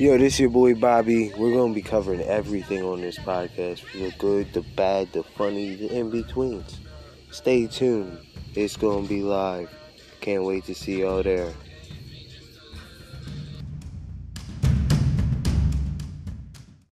Yo, this your boy Bobby. We're gonna be covering everything on this podcast. The good, the bad, the funny, the in-betweens. Stay tuned. It's gonna be live. Can't wait to see y'all there.